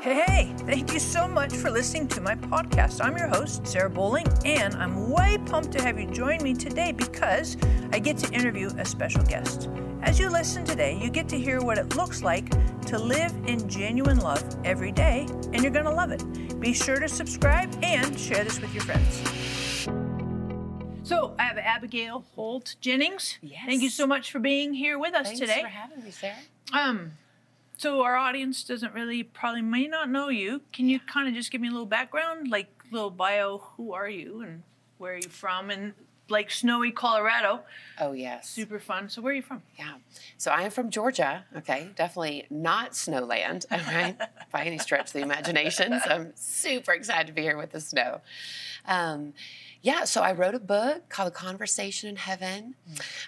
Hey, hey, thank you so much for listening to my podcast. I'm your host, Sarah Bowling, and I'm way pumped to have you join me today because I get to interview a special guest. As you listen today, you get to hear what it looks like to live in genuine love every day, and you're going to love it. Be sure to subscribe and share this with your friends. So, I have Abigail Holt Jennings. Yes. Thank you so much for being here with us Thanks today. Thanks for having me, Sarah. Um, so our audience doesn't really probably may not know you. Can you kind of just give me a little background, like little bio? Who are you and where are you from? And like snowy Colorado, Oh yes. super fun. So where are you from? Yeah. So I am from Georgia. Okay, definitely not snowland, all right, by any stretch of the imagination. So I'm super excited to be here with the snow. Um, yeah, so I wrote a book called The Conversation in Heaven.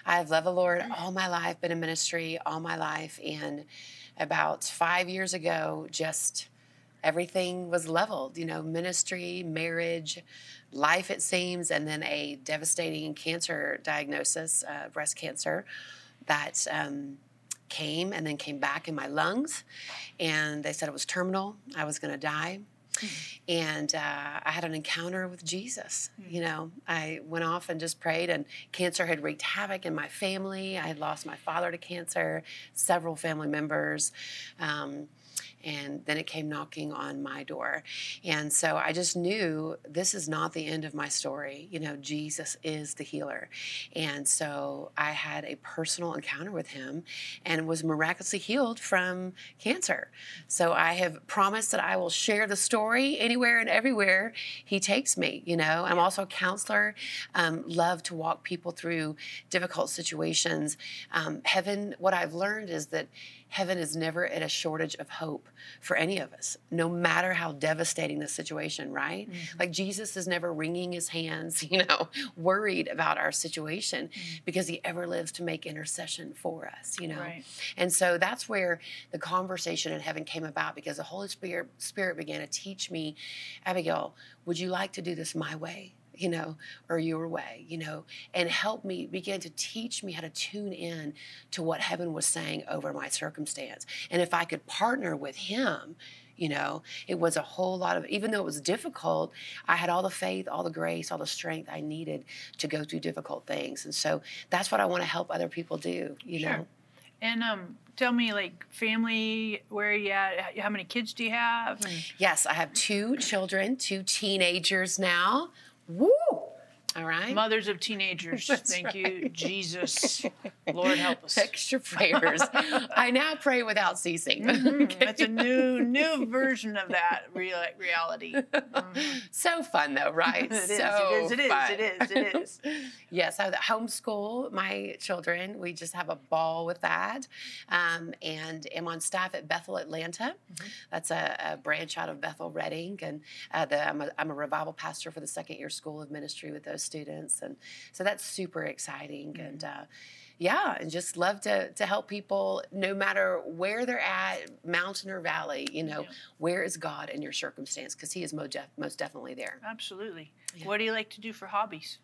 I've loved the Lord all my life, been in ministry all my life, and about five years ago, just everything was leveled, you know, ministry, marriage, life, it seems, and then a devastating cancer diagnosis, uh, breast cancer, that um, came and then came back in my lungs. And they said it was terminal, I was going to die. And uh, I had an encounter with Jesus. You know, I went off and just prayed, and cancer had wreaked havoc in my family. I had lost my father to cancer, several family members. Um, and then it came knocking on my door. And so I just knew this is not the end of my story. You know, Jesus is the healer. And so I had a personal encounter with him and was miraculously healed from cancer. So I have promised that I will share the story anywhere and everywhere he takes me. You know, I'm also a counselor, um, love to walk people through difficult situations. Um, heaven, what I've learned is that heaven is never at a shortage of hope for any of us, no matter how devastating the situation, right? Mm-hmm. Like Jesus is never wringing his hands, you know, worried about our situation Mm-hmm. because he ever lives to make intercession for us, you know? Right. And so that's where the conversation in heaven came about because the Holy Spirit, Spirit began to teach me, Abigail, would you like to do this my way? You know, or your way, you know, and help me begin to teach me how to tune in to what heaven was saying over my circumstance. And if I could partner with him, you know, it was a whole lot of, even though it was difficult, I had all the faith, all the grace, all the strength I needed to go through difficult things. And so that's what I want to help other people do, you Sure. know. And um, tell me, like family, where are you at? How many kids do you have? Yes, I have two children, two teenagers now. Woo! All right. mothers of teenagers. That's Thank you. Jesus. Lord help us. Extra prayers. I now pray without ceasing. Mhm. That's a new new version of that real reality. Mhm. so fun though, right? It is, So it is, it is, fun. it is, it is. yes, I homeschool my children. We just have a ball with that, um, and am on staff at Bethel Atlanta. Mm-hmm. That's a, a branch out of Bethel Redding, and uh, the, I'm, a, I'm a revival pastor for the second year school of ministry with those students, and so that's super exciting. Mm-hmm. And uh, yeah, and just love to to help people no matter where they're at, mountain or valley. You know, Yeah. where is God in your circumstance? Because He is most def- most definitely there. Absolutely. Yeah. What do you like to do for hobbies?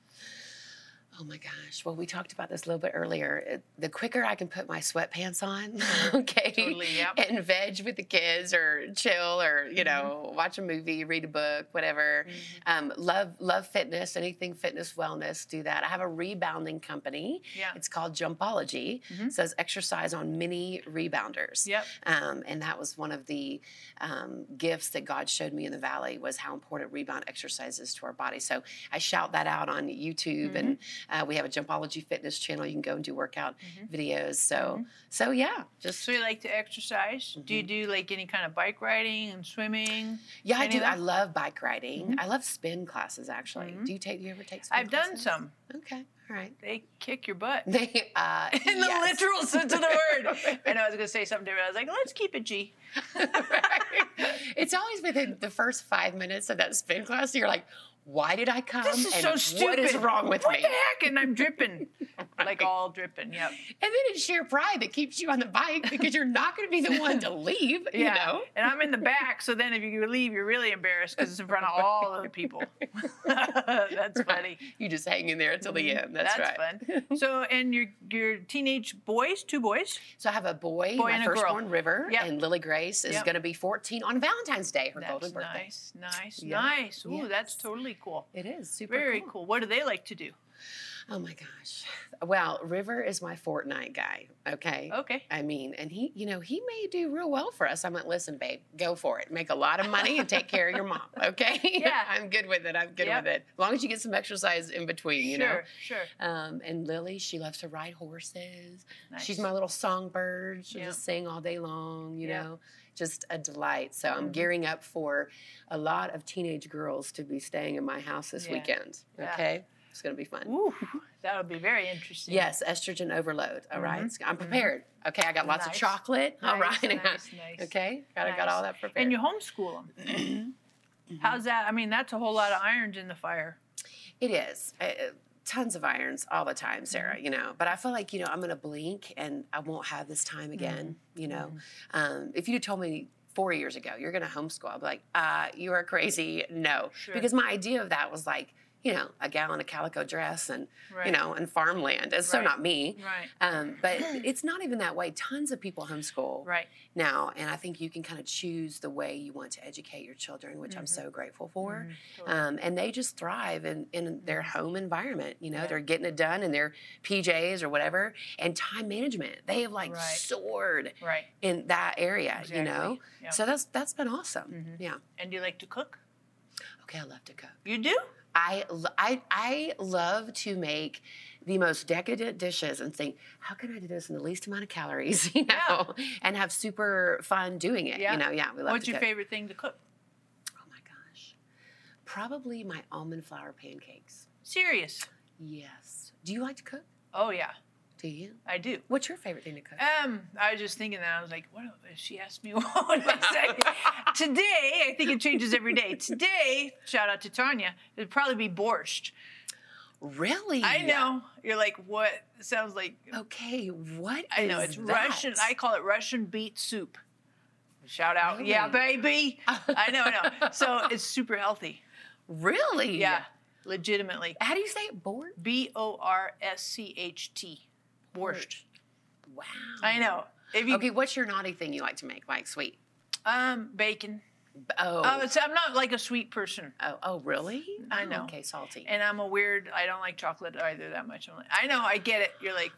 Oh my gosh. Well, we talked about this a little bit earlier. The quicker I can put my sweatpants on, okay, Totally, yep. and veg with the kids or chill or, you know, watch a movie, read a book, whatever. Um, love love fitness, anything fitness, wellness, do that. I have a rebounding company. Yeah. It's called Jumpology. Mhm. It says exercise on mini rebounders. Yep. Um, and that was one of the um, gifts that God showed me in the valley was how important rebound exercise is to our body. So I shout that out on YouTube, and uh, we have a Jumpology fitness channel. You can go and do workout mm-hmm. videos. So, mm-hmm. so yeah, just So you like to exercise? Do you mm-hmm. do like any kind of bike riding and swimming? yeah, I do. I love bike riding. I love spin classes actually. Do you take? Do you ever take? Spin I've done some. Okay, all right. They kick your butt. They uh, In the yes. literal sense of the word. Know I was going to say something different. I was like, let's keep it G. Right. It's always within the first five minutes of that spin class, you're like, why did I come? This is so stupid. What is wrong with what me? the heck? And I'm dripping, like all dripping. Yep. And then it's sheer pride that keeps you on the bike because you're not going to be the one to leave. You Yeah. know. And I'm in the back, so then if you leave, you're really embarrassed because it's in front of all of the people. That's funny. You just hang in there until the mm-hmm. end. That's, right. That's fun. So, and your your teenage boys, two boys. So I have a boy, Boy my and a girl. firstborn River, Yep. and Lily Grace is Yep. going to be 14 on Valentine's Day, her That's golden birthday. nice, nice, Yeah. nice. Ooh, that's totally cool. It is super Very cool. cool. What do they like to do? Oh my gosh. Well, River is my Fortnite guy. Okay. Okay. I mean, and he, you know, he may do real well for us. I'm like, listen, babe, go for it. Make a lot of money and take care of your mom. Okay. Yeah. I'm good with it. I'm good Yep. with it. As long as you get some exercise in between, you know. sure, sure. Um, and Lily, she loves to ride horses. Nice. She's my little songbird. She'll Yep. just sing all day long, you Yep. know, just a delight. So I'm Mhm. gearing up for a lot of teenage girls to be staying in my house this Yeah. weekend. Yeah. Okay. It's going to be fun. Ooh, that would be very interesting. Yes, estrogen overload. All right, Mhm. I'm prepared. Okay, I got lots of chocolate. All Nice, right, nice, nice. Okay, got got all that prepared. And you homeschool them. How's that? I mean, that's a whole lot of irons in the fire. It is. Uh, tons of irons all the time, Sarah, Mm-hmm. you know. But I feel like, you know, I'm going to blink and I won't have this time again, Mm-hmm. you know. Um, if you'd told me four years ago, you're going to homeschool, I'd be like, uh, you are crazy. No. Sure. Because my idea of that was like, you know, a gallon of calico dress and, Right. you know, and farmland. It's so not me. Right. Um, but it's not even that way. Tons of people homeschool Right. now, and I think you can kind of choose the way you want to educate your children, which I'm Mm-hmm. so grateful for. totally. Um, and they just thrive in, in their home environment. You know, Yeah. they're getting it done in their PJs or whatever. And time management, they have like Right. soared Right. in that area. You know, Yeah. so that's that's been awesome. Mhm. Yeah. And do you like to cook? Okay, I love to cook. You do? I, I, I love to make the most decadent dishes and think, how can I do this in the least amount of calories, you know, and have super fun doing it. Yeah. You know, yeah, we love What's your cook. favorite thing to cook? Oh my gosh. Probably my almond flour pancakes. Serious. Yes. Do you like to cook? Oh yeah, Do you? I do. What's your favorite thing to cook? Um, I was just thinking that I was like, what if she asked me what I say? Today, I think it changes every day. Today, shout out to Tanya, it'd probably be borscht. really? I know. You're like, what? It sounds like Okay, what I know is it's that? Russian. I call it Russian beet soup. Shout out, yeah, baby. I know, I know. So it's super healthy. really? Yeah, legitimately. How do you say it? Board? B O R S C H T. Borscht. Wow. I know. If you Okay, what's your naughty thing you like to make? Like sweet? um bacon. Oh. It's, I'm not like a sweet person, oh, oh, really? I Oh, know. Okay, salty. and I'm a weird. I don't like chocolate either that much. I'm like, I know. I get it. You're like,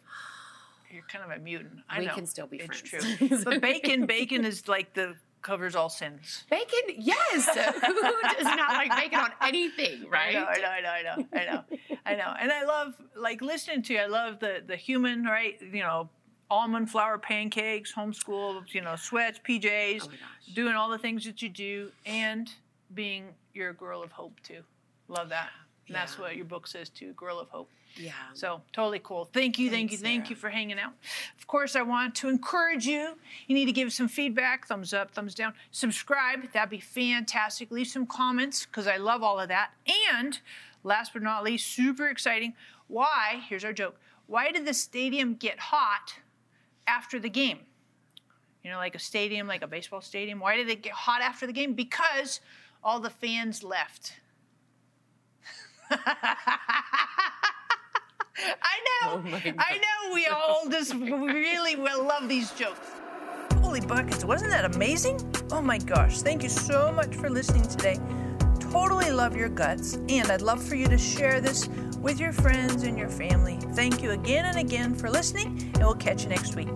you're kind of a mutant. I we know. can still be it's friends. true. but bacon, bacon is like the covers all sins. Bacon, yes. Who does not like bacon on anything, right? I know, I know, I know, I know, I know, I know. And I love like listening to you. I love the the human, right? You know, almond flour pancakes, homeschool, you know, sweats, PJs, Oh doing all the things that you do, and being your girl of hope too. Love that. And that's what your book says too, girl of hope. Yeah. So totally cool. Thank you, thank you, Thanks, thank you for hanging out. Of course, I want to encourage you. You need to give some feedback, thumbs up, thumbs down, subscribe. That'd be fantastic. Leave some comments because I love all of that. And last but not least, super exciting. Why? Here's our joke. Why did the stadium get hot after the game? You know, like a stadium, like a baseball stadium. Why did it get hot after the game? Because all the fans left. I know. Oh I know. We all just really will love these jokes. Holy buckets, wasn't that amazing? Oh my gosh, thank you so much for listening today. Totally love your guts, and I'd love for you to share this with your friends and your family. Thank you again and again for listening, and we'll catch you next week.